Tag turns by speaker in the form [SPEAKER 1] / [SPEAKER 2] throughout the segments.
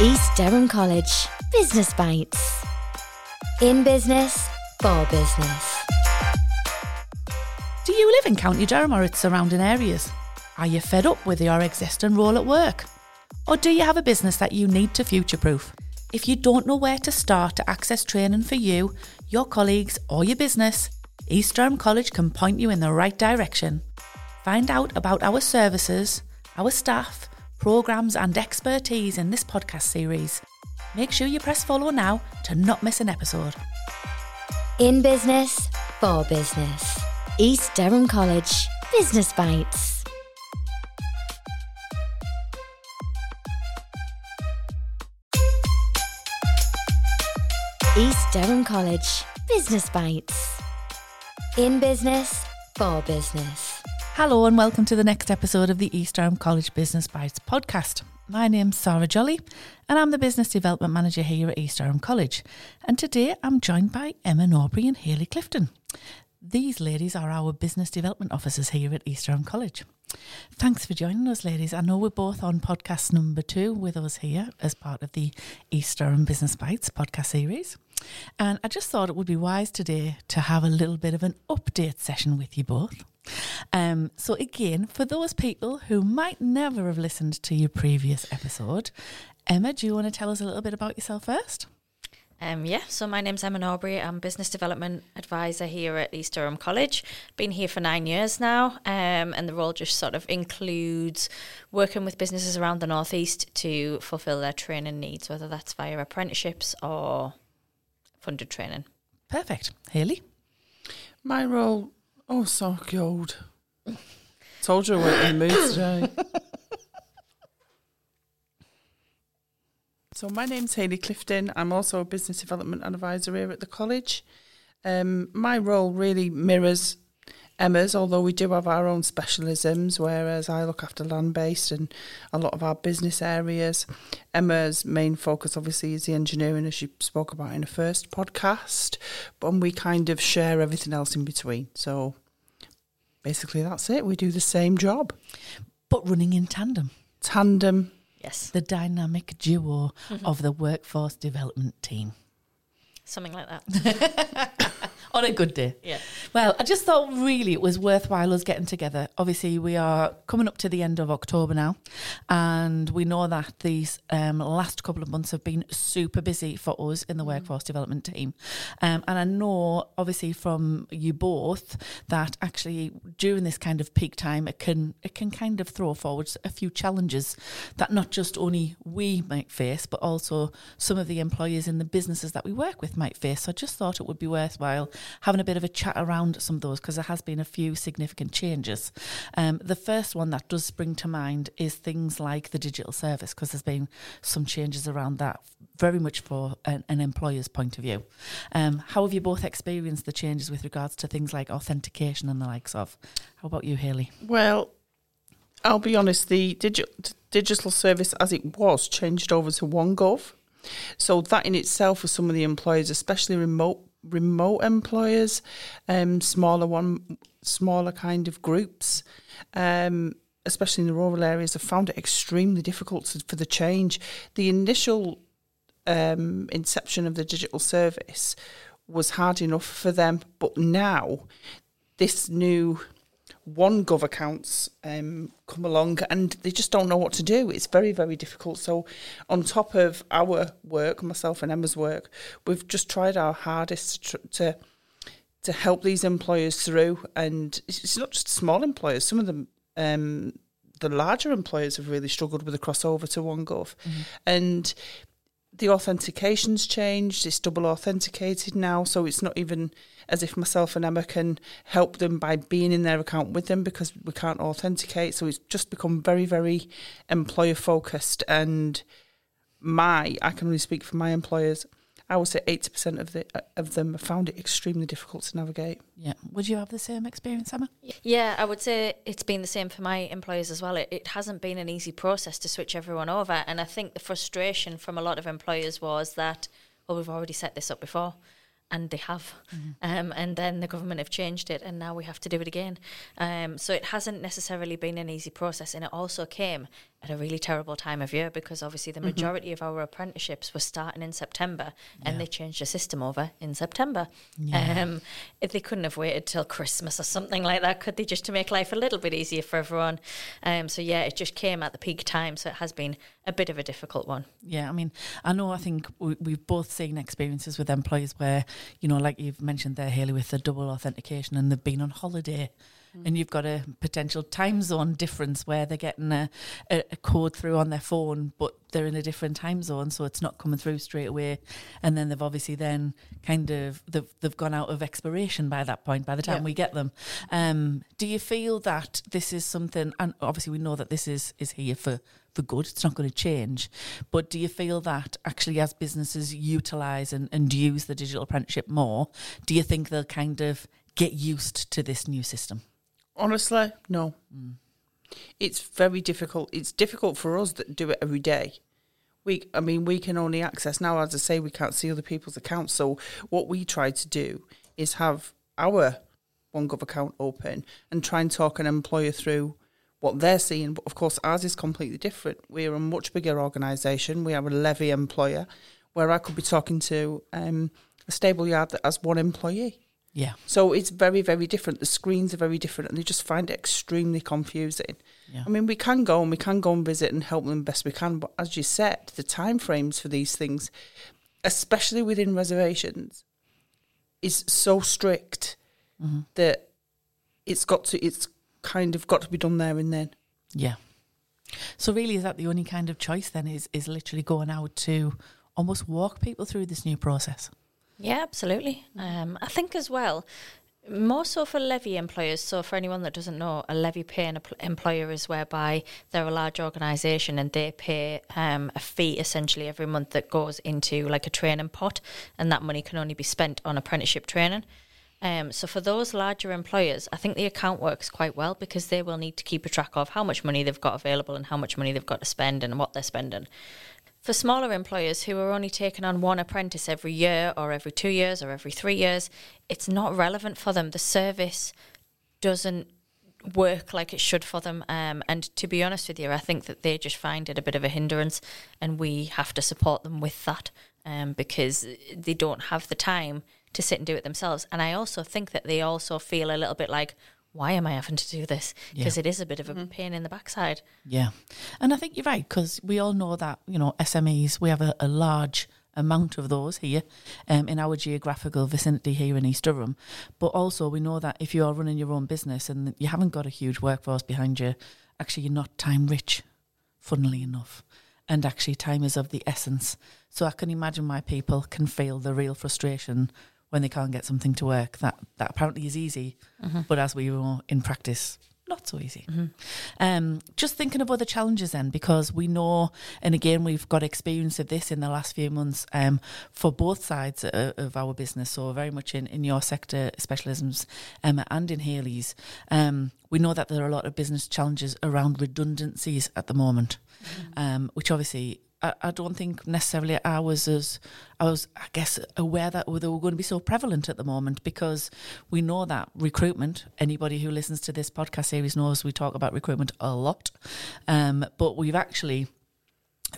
[SPEAKER 1] East Durham College Business Bites. In business, for business.
[SPEAKER 2] Do you live in County Durham or its surrounding areas? Are you fed up with your existing role at work? Or do you have a business that you need to future proof? If you don't know where to start to access training for you, your colleagues, or your business, East Durham College can point you in the right direction. Find out about our services, our staff, programmes, and expertise in this podcast series. Make sure you press follow now to not miss an episode.
[SPEAKER 1] In business, for business. East Durham College Business Bites. East Durham College Business Bites. In business, for business.
[SPEAKER 2] Hello, and welcome to the next episode of the East Durham College Business Bites podcast. My name's Sarah Jolly, and I'm the Business Development Manager here at East Durham College. And today I'm joined by Emma Norbury and Hayley Clifton. These ladies are our Business Development Officers here at East Durham College. Thanks for joining us, ladies. I know we're both on podcast number two with us here as part of the East Durham Business Bites podcast series. And I just thought it would be wise today to have a little bit of an update session with you both. Um, so, again, for those people who might never have listened to your previous episode, Emma, do you want to tell us a little bit about yourself first?
[SPEAKER 3] Um, yeah, so my name's Emma Norbury. I'm Business Development Advisor here at East Durham College. Been here for nine years now, um, and the role just sort of includes working with businesses around the Northeast to fulfil their training needs, whether that's via apprenticeships or funded training.
[SPEAKER 2] Perfect. Hayley.
[SPEAKER 4] My role, oh, so cold. Told you I weren't in the mood today. so my name's Hayley Clifton. I'm also a business development advisor here at the college. Um, my role really mirrors Emma's, although we do have our own specialisms, whereas I look after land based and a lot of our business areas. Emma's main focus, obviously, is the engineering, as she spoke about in the first podcast, but we kind of share everything else in between. So basically, that's it. We do the same job.
[SPEAKER 2] But running in tandem.
[SPEAKER 4] Tandem.
[SPEAKER 3] Yes,
[SPEAKER 2] The dynamic duo mm-hmm. of the workforce development team.
[SPEAKER 3] something like that.
[SPEAKER 2] On a good day.
[SPEAKER 3] Yeah.
[SPEAKER 2] Well, I just thought really it was worthwhile us getting together. Obviously, we are coming up to the end of October now, and we know that these um, last couple of months have been super busy for us in the workforce development team. Um, and I know, obviously, from you both that actually during this kind of peak time, it can it can kind of throw forward a few challenges that not just only we might face, but also some of the employers in the businesses that we work with might face. So I just thought it would be worthwhile having a bit of a chat around some of those because there has been a few significant changes. Um, the first one that does spring to mind is things like the digital service because there's been some changes around that very much for an, an employer's point of view. Um, how have you both experienced the changes with regards to things like authentication and the likes of? How about you, Hayley?
[SPEAKER 4] Well, I'll be honest, the digi- digital service as it was changed over to OneGov. So that in itself for some of the employers, especially remote remote employers, um, smaller one smaller kind of groups, um, especially in the rural areas, have found it extremely difficult for the change. The initial um, inception of the digital service was hard enough for them, but now this new one gov accounts um, come along and they just don't know what to do. It's very, very difficult. So, on top of our work, myself and Emma's work, we've just tried our hardest to, to to help these employers through. And it's not just small employers; some of them, um, the larger employers, have really struggled with the crossover to OneGov, and the authentication's changed. It's double authenticated now, so it's not even as if myself and Emma can help them by being in their account with them because we can't authenticate. So it's just become very, very employer focused. And my, I can only speak for my employers. I would say eighty percent of the uh, of them have found it extremely difficult to navigate.
[SPEAKER 2] Yeah. Would you have the same experience, Emma?
[SPEAKER 3] Yeah, I would say it's been the same for my employers as well. It, it hasn't been an easy process to switch everyone over. And I think the frustration from a lot of employers was that, well, we've already set this up before. And they have. Um, and then the government have changed it, and now we have to do it again. Um, so it hasn't necessarily been an easy process, and it also came at a really terrible time of year because obviously the majority of our apprenticeships were starting in September, and they changed the system over in September. Um, if they couldn't have waited till Christmas or something like that, could they, just to make life a little bit easier for everyone? Um, so yeah, it just came at the peak time, so it has been a bit of a difficult one.
[SPEAKER 2] Yeah, I mean, I know. I think we, we've both seen experiences with employers where, you know, like you've mentioned there, Hayley, with the double authentication, and they've been on holiday, and you've got a potential time zone difference where they're getting a, a, a code through on their phone, but they're in a different time zone, so it's not coming through straight away. And then they've obviously then kind of they've they've gone out of expiration by that point. By the time
[SPEAKER 4] Yeah.
[SPEAKER 2] we get them, um, do you feel that this is something? And obviously, we know that this is is here for for good. It's not going to change. But do you feel that actually, as businesses utilise and, and use the digital apprenticeship more, do you think they'll kind of get used to this new system?
[SPEAKER 4] Honestly, no. Mm. It's very difficult. It's difficult for us that do it every day. We, I mean, we can only access now. As I say, we can't see other people's accounts. So what we try to do is have our OneGov account open and try and talk an employer through what they're seeing. But of course, ours is completely different. We're a much bigger organisation. We are a levy employer, where I could be talking to um, a stable yard that has one employee.
[SPEAKER 2] Yeah,
[SPEAKER 4] So it's very, very different. The screens are very different, and they just find it extremely confusing.
[SPEAKER 2] yeah,
[SPEAKER 4] I mean, we can go and we can go and visit and help them best we can, but as you said, the time frames for these things, especially within reservations, is so strict
[SPEAKER 2] Mm-hmm.
[SPEAKER 4] that it's got to it's kind of got to be done there and then.
[SPEAKER 2] yeah. So really, is that the only kind of choice then? Is is literally going out to almost walk people through this new process?
[SPEAKER 3] Yeah, absolutely. Um, I think as well, more so for levy employers. So for anyone that doesn't know, a levy paying empl- employer is whereby they're a large organisation and they pay um, a fee essentially every month that goes into like a training pot, and that money can only be spent on apprenticeship training. Um, so for those larger employers, I think the account works quite well because they will need to keep a track of how much money they've got available and how much money they've got to spend and what they're spending. For smaller employers who are only taking on one apprentice every year or every two years or every three years, it's not relevant for them. The service doesn't work like it should for them. Um, and to be honest with you, I think that they just find it a bit of a hindrance, and we have to support them with that um, because they don't have the time to sit and do it themselves. And I also think that they also feel a little bit like, why am I having to do this? Because it is a bit of a pain in the backside.
[SPEAKER 2] Yeah. And I think you're right because we all know that, you know, SMEs, we have a, a large amount of those here um, in our geographical vicinity here in East Durham. But also, we know that if you are running your own business and you haven't got a huge workforce behind you, actually, you're not time rich, funnily enough. And actually, time is of the essence. So I can imagine why people can feel the real frustration when they can't get something to work. That that apparently is easy, but as we know in practice, not so easy. Um, just thinking of other challenges then, because we know, and again, we've got experience of this in the last few months um, for both sides of, of our business. So, very much in, in your sector, specialisms, Emma, and in Hayley's. Um, we know that there are a lot of business challenges around redundancies at the moment, um, which obviously I, I don't think necessarily I was as I was I guess aware that they were going to be so prevalent at the moment because we know that recruitment. Anybody who listens to this podcast series knows we talk about recruitment a lot, um, but we've actually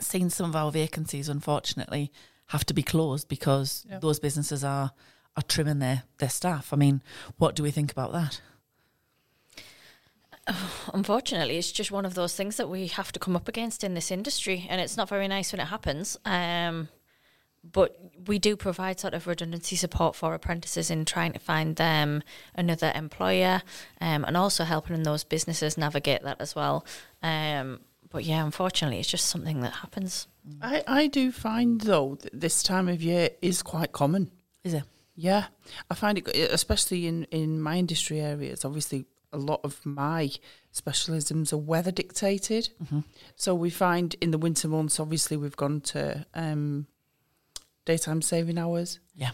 [SPEAKER 2] seen some of our vacancies unfortunately have to be closed because
[SPEAKER 4] Yeah.
[SPEAKER 2] those businesses are are trimming their their staff. I mean, what do we think about that?
[SPEAKER 3] Unfortunately, it's just one of those things that we have to come up against in this industry, and it's not very nice when it happens. Um, but we do provide sort of redundancy support for apprentices in trying to find them another employer, um, and also helping those businesses navigate that as well. Um, but yeah, unfortunately, it's just something that happens.
[SPEAKER 4] I, I do find though that this time of year is quite common.
[SPEAKER 2] Is it?
[SPEAKER 4] Yeah, I find it, especially in, in my industry areas. Obviously, a lot of my specialisms are weather dictated. So we find in the winter months, obviously, we've gone to um, daytime saving hours.
[SPEAKER 2] Yeah.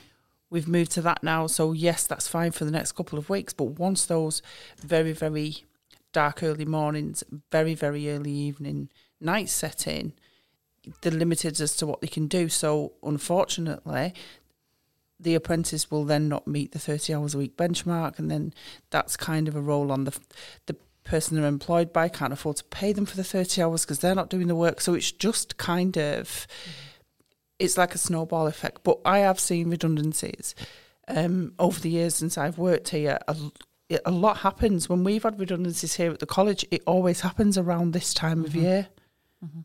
[SPEAKER 4] We've moved to that now. So, yes, that's fine for the next couple of weeks. But once those very, very dark early mornings, very, very early evening nights set in, they're limited as to what they can do. So, unfortunately, the apprentice will then not meet the 30 hours a week benchmark and then that's kind of a role on the the person they're employed by can't afford to pay them for the 30 hours because they're not doing the work. So it's just kind of mm-hmm. it's like a snowball effect. But i have seen redundancies um, over the years since i've worked here. A, a lot happens. When we've had redundancies here at the college it always happens around this time of mm-hmm. year mm-hmm.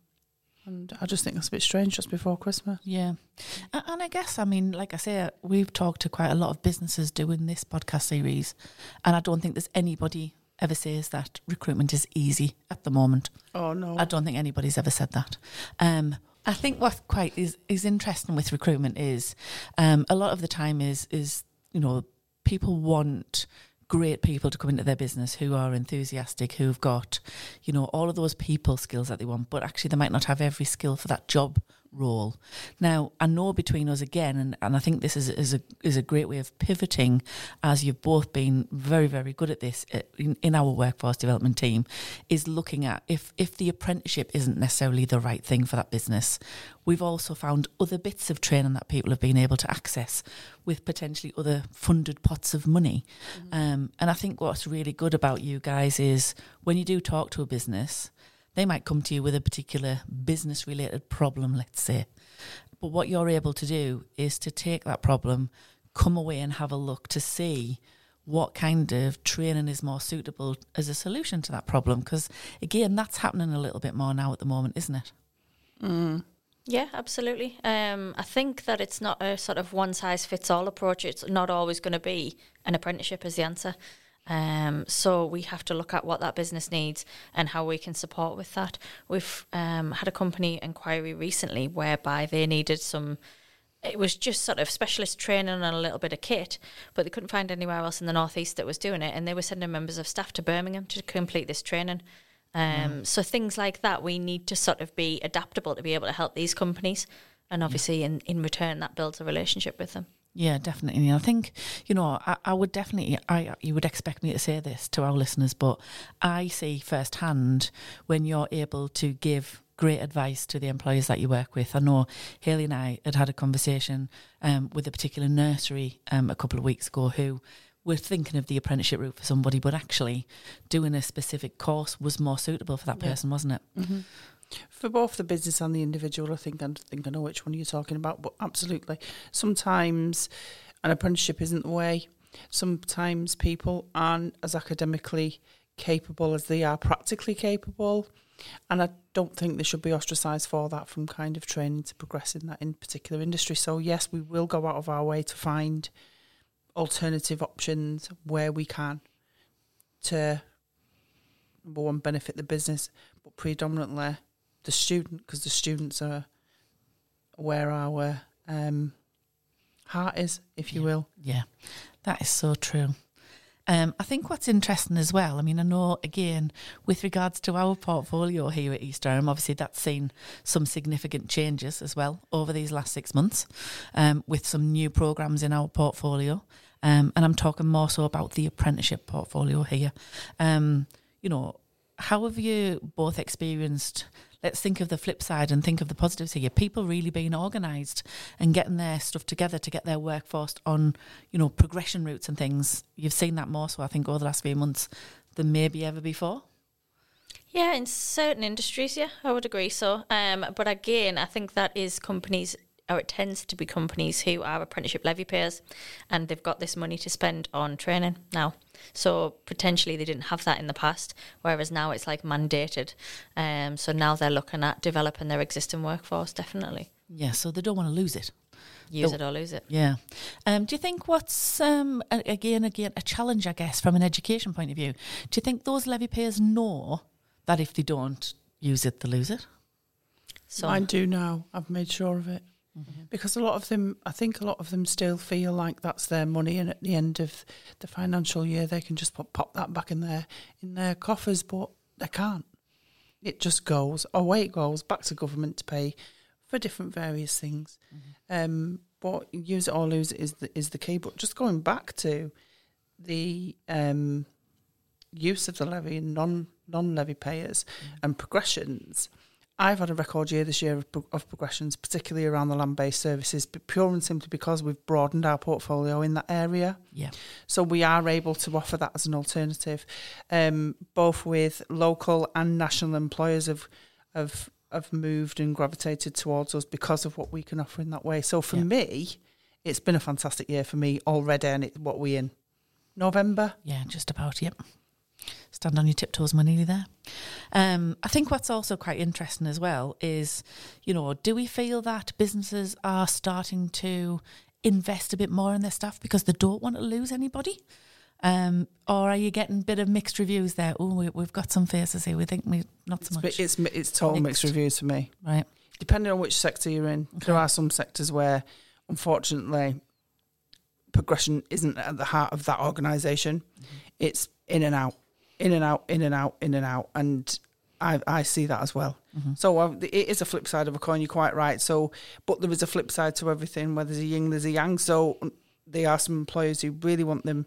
[SPEAKER 4] And i just think that's a bit strange just before christmas
[SPEAKER 2] Yeah. And I guess, I mean, like I say, we've talked to quite a lot of businesses doing this podcast series, and I don't think there's anybody ever says that recruitment is easy at the moment.
[SPEAKER 4] oh no
[SPEAKER 2] I don't think anybody's ever said that. Um, I think what quite is, is interesting with recruitment is um, a lot of the time is is you know people want great people to come into their business who are enthusiastic, who've got you know all of those people skills that they want, but actually they might not have every skill for that job role. Now I know between us again, and, and I think this is is a is a great way of pivoting, as you've both been very very good at this uh, in, in our workforce development team, is looking at if if the apprenticeship isn't necessarily the right thing for that business, we've also found other bits of training that people have been able to access with potentially other funded pots of money. Um, and I think what's really good about you guys is when you do talk to a business, they might come to you with a particular business related problem, let's say. But what you're able to do is to take that problem, come away and have a look to see what kind of training is more suitable as a solution to that problem. Because again, that's happening a little bit more now at the moment, isn't it?
[SPEAKER 3] Yeah, absolutely. Um, I think that it's not a sort of one size fits all approach. It's not always going to be an apprenticeship as the answer. Um, so we have to look at what that business needs and how we can support with that. We've um, had a company inquiry recently whereby they needed some. It was just sort of specialist training and a little bit of kit, but they couldn't find anywhere else in the northeast that was doing it, and they were sending members of staff to Birmingham to complete this training. Um, So things like that, we need to sort of be adaptable to be able to help these companies, and obviously, in in return, that builds a relationship with them.
[SPEAKER 2] Yeah, definitely. And I think, you know, I, I would definitely, I you would expect me to say this to our listeners, but I see firsthand when you're able to give great advice to the employees that you work with. I know Hayley and I had had a conversation um, with a particular nursery um, a couple of weeks ago who were thinking of the apprenticeship route for somebody, but actually doing a specific course was more suitable for that person, wasn't it?
[SPEAKER 4] For both the business and the individual, I think I think I know which one you're talking about, but absolutely. Sometimes an apprenticeship isn't the way. Sometimes people aren't as academically capable as they are practically capable. And I don't think they should be ostracised for that from kind of training to progress in that in particular industry. So yes, we will go out of our way to find alternative options where we can to number one benefit the business, but predominantly the student because the students are where our um, heart is, if you will.
[SPEAKER 2] Yeah, that is so true. Um, I think what's interesting as well, I mean, I know again, with regards to our portfolio here at East Durham, obviously that's seen some significant changes as well over these last six months um, with some new programs in our portfolio. Um, and I'm talking more so about the apprenticeship portfolio here. Um, you know, how have you both experienced? Let's think of the flip side and think of the positives here. People really being organised and getting their stuff together to get their workforce on, you know, progression routes and things. You've seen that more so, I think, over the last few months than maybe ever before.
[SPEAKER 3] Yeah, in certain industries, yeah, I would agree so. Um, but again, I think that is companies, or it tends to be companies who are apprenticeship levy payers, and they've got this money to spend on training now. So potentially they didn't have that in the past, whereas now it's like mandated. Um, so now they're looking at developing their existing workforce. Definitely
[SPEAKER 2] Yeah, so they don't want to lose it.
[SPEAKER 3] use it or lose it.
[SPEAKER 2] Yeah. Um, do you think what's um, again, again, a challenge, I guess, from an education point of view? Do you think those levy payers know that if they don't use it, they lose it?
[SPEAKER 3] So
[SPEAKER 4] I do now. I've made sure of it. Because a lot of them, I think a lot of them still feel like that's their money, and at the end of the financial year, they can just pop, pop that back in their in their coffers, but they can't. It just goes away. It goes back to government to pay for different various things. Um, but use it or lose it is the is the key. But just going back to the um, use of the levy and non non levy payers and progressions. I've had a record year this year of, pro- of progressions, particularly around the land-based services, but pure and simply because we've broadened our portfolio in that area.
[SPEAKER 2] Yeah.
[SPEAKER 4] So we are able to offer that as an alternative, um, both with local and national employers have have have moved and gravitated towards us because of what we can offer in that way. So for
[SPEAKER 2] Yeah.
[SPEAKER 4] me, it's been a fantastic year for me already, and it, what we in November.
[SPEAKER 2] Yeah, just about. Yep. Stand on your tiptoes, we're nearly there. Um, I think what's also quite interesting as well is, you know, do we feel that businesses are starting to invest a bit more in their staff because they don't want to lose anybody? Um, or are you getting a bit of mixed reviews there? Oh, we, we've got some faces here. We think we not so much.
[SPEAKER 4] it's it's total mixed
[SPEAKER 2] Mixed.
[SPEAKER 4] reviews for me.
[SPEAKER 2] right.
[SPEAKER 4] depending on which sector you're in, there are some sectors where, unfortunately, progression isn't at the heart of that organization It's in and out, in and out, in and out, in and out, and I I see that as well. So uh, it is a flip side of a coin. You're quite right. So, but there is a flip side to everything. Where there's a yin, there's a yang. So um, there are some employers who really want them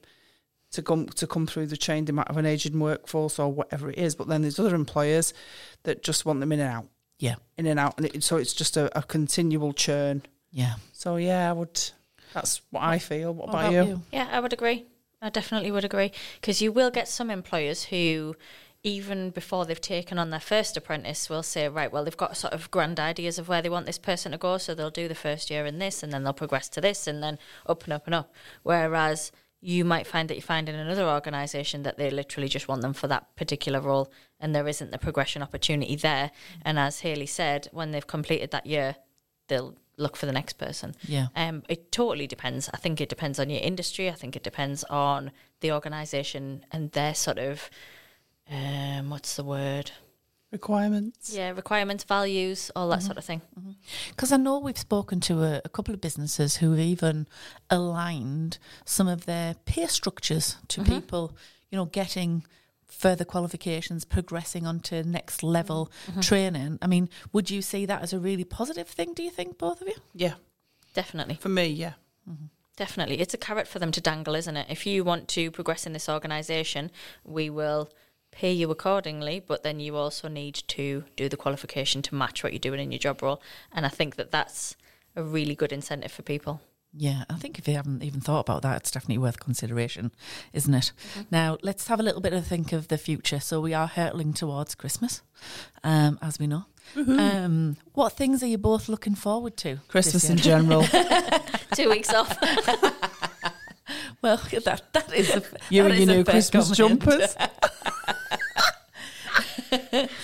[SPEAKER 4] to come to come through the chain. They might have an aging workforce or whatever it is. But then there's other employers that just want them in and out
[SPEAKER 2] Yeah.
[SPEAKER 4] in and out, and it, so it's just a, a continual churn.
[SPEAKER 2] Yeah.
[SPEAKER 4] So yeah, I would. That's what I feel. What,
[SPEAKER 2] What
[SPEAKER 4] about, you?
[SPEAKER 3] Yeah, I would agree. I definitely would agree because you will get some employers who, even before they've taken on their first apprentice, will say, right, well, they've got sort of grand ideas of where they want this person to go, so they'll do the first year in this, and then they'll progress to this, and then up and up and up. Whereas you might find that you find in another organisation that they literally just want them for that particular role, and there isn't the progression opportunity there. And as Hayley said, when they've completed that year, they'll look for the next person.
[SPEAKER 2] Yeah.
[SPEAKER 3] Um, it totally depends. I think it depends on your industry. I think it depends on the organisation and their sort of, um, what's the word?
[SPEAKER 4] Requirements.
[SPEAKER 3] Yeah, requirements, values, all that sort of thing.
[SPEAKER 2] Because I know we've spoken to a, a couple of businesses who have even aligned some of their pay structures to people, you know, getting further qualifications, progressing onto next level mm-hmm. Mm-hmm. training. I mean, would you see that as a really positive thing, do you think, both of you?
[SPEAKER 4] Yeah,
[SPEAKER 3] Definitely.
[SPEAKER 4] for me, yeah. Mm-hmm.
[SPEAKER 3] Definitely. It's a carrot for them to dangle, isn't it? If you want to progress in this organisation, we will pay you accordingly, but then you also need to do the qualification to match what you're doing in your job role. And I think that that's a really good incentive for people.
[SPEAKER 2] Yeah, I think if you haven't even thought about that, it's definitely worth consideration, isn't it? Now, let's have a little bit of a think of the future. So, we are hurtling towards Christmas, um, as we know. Um, what things are you both looking forward to?
[SPEAKER 4] Christmas in general.
[SPEAKER 3] Two weeks off.
[SPEAKER 2] Well, that that is a,
[SPEAKER 4] you
[SPEAKER 2] that
[SPEAKER 4] and
[SPEAKER 2] is
[SPEAKER 4] your new Christmas
[SPEAKER 2] comment.
[SPEAKER 4] jumpers.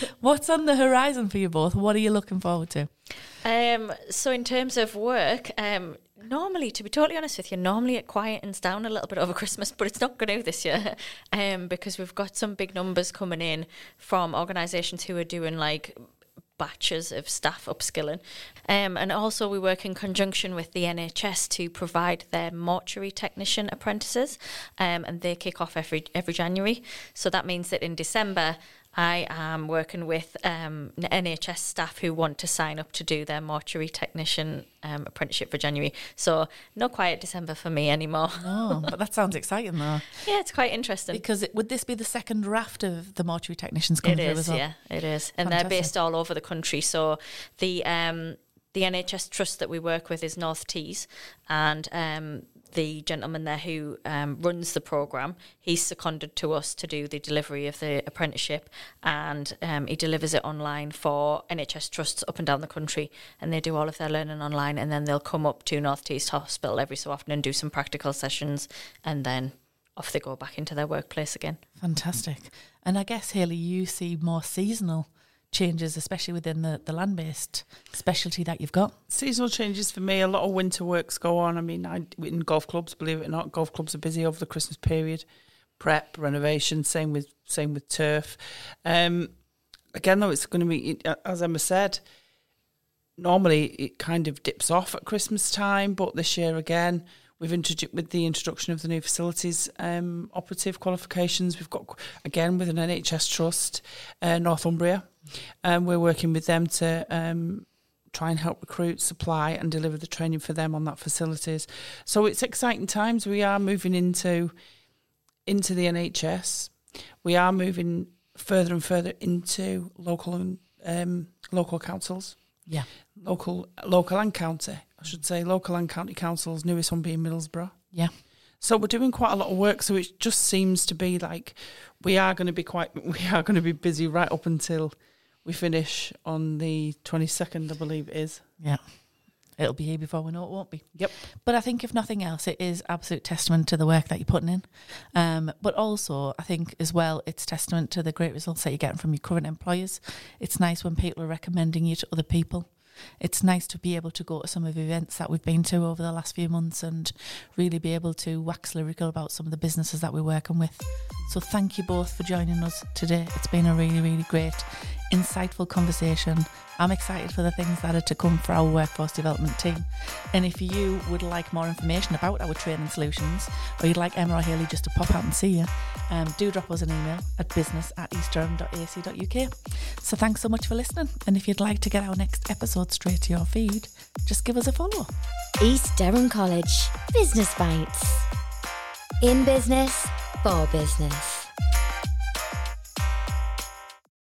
[SPEAKER 2] What's on the horizon for you both? What are you looking forward to?
[SPEAKER 3] Um, so in terms of work, um, normally, to be totally honest with you, normally it quietens down a little bit over Christmas, but it's not going to this year um, because we've got some big numbers coming in from organisations who are doing like batches of staff upskilling. Um, and also, we work in conjunction with the NHS to provide their mortuary technician apprentices, um, and they kick off every every January. So that means that in December, I am working with um, NHS staff who want to sign up to do their mortuary technician um, apprenticeship for January. So no quiet December for me anymore.
[SPEAKER 2] Oh, but that sounds exciting though.
[SPEAKER 3] yeah, it's quite interesting.
[SPEAKER 2] Because it, would this be the second raft of the mortuary technicians coming
[SPEAKER 3] It
[SPEAKER 2] through
[SPEAKER 3] is,
[SPEAKER 2] as well?
[SPEAKER 3] yeah, it is, and
[SPEAKER 2] Fantastic.
[SPEAKER 3] they're based all over the country. So the um, the NHS trust that we work with is North Tees, and um, the gentleman there who um, runs the program, he's seconded to us to do the delivery of the apprenticeship, and um, he delivers it online for NHS trusts up and down the country, and they do all of their learning online, and then they'll come up to North Tees Hospital every so often and do some practical sessions, and then off they go back into their workplace again.
[SPEAKER 2] Fantastic. And I guess, Hayley, you see more seasonal changes, especially within the, the land based specialty that you've got.
[SPEAKER 4] Seasonal changes for me. A lot of winter works go on. I mean, I, in golf clubs, believe it or not, golf clubs are busy over the Christmas period. Prep, renovation, same with same with turf. Um, again, though, it's going to be as Emma said. Normally, it kind of dips off at Christmas time, but this year again, we've introduced with the introduction of the new facilities um, operative qualifications. We've got again with an NHS trust, uh, Northumbria, and we're working with them to um, try and help recruit, supply, and deliver the training for them on that facilities. So it's exciting times. We are moving into into the NHS. We are moving further and further into local and um, local councils,
[SPEAKER 2] Yeah.
[SPEAKER 4] local local and county. I should say local and county councils. Newest one being Middlesbrough.
[SPEAKER 2] Yeah.
[SPEAKER 4] So we're doing quite a lot of work. So it just seems to be like we are going to be quite we are going to be busy right up until we finish on the twenty second, I believe it is.
[SPEAKER 2] Yeah. It'll be here before we know it, won't be?
[SPEAKER 4] Yep.
[SPEAKER 2] But I think if nothing else, it is absolute testament to the work that you're putting in. Um, but also, I think as well, it's testament to the great results that you're getting from your current employers. It's nice when people are recommending you to other people. It's nice to be able to go to some of the events that we've been to over the last few months and really be able to wax lyrical about some of the businesses that we're working with. So thank you both for joining us today. It's been a really, really great, insightful conversation. I'm excited for the things that are to come for our workforce development team. And if you would like more information about our training solutions, or you'd like Emma or Hayley just to pop out and see you, um, do drop us an email at business at eastdurham.ac.uk. So thanks so much for listening. And if you'd like to get our next episode straight to your feed, just give us a follow.
[SPEAKER 1] East Durham College Business Bites. In business, for business.